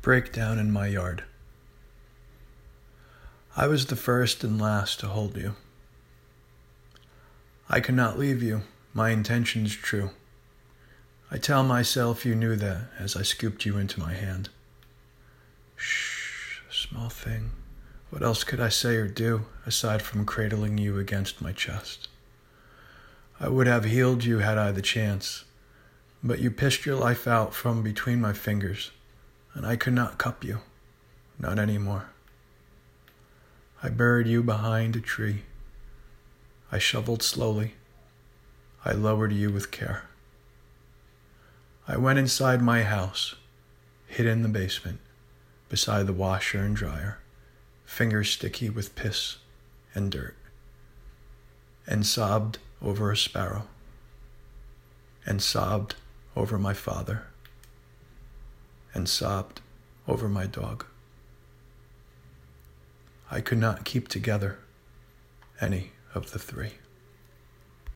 Breakdown in my yard. I was the first and last to hold you. I could not leave you, my intention's true. I tell myself you knew that as I scooped you into my hand. Shh, small thing. What else could I say or do aside from cradling you against my chest? I would have healed you had I the chance, but you pissed your life out from between my fingers and I could not cup you, not any more. I buried you behind a tree. I shoveled slowly. I lowered you with care. I went inside my house, hid in the basement, beside the washer and dryer, fingers sticky with piss and dirt, and sobbed over a sparrow, and sobbed over my father and sobbed over my dog. I could not keep together any of the three.